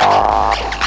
Ah.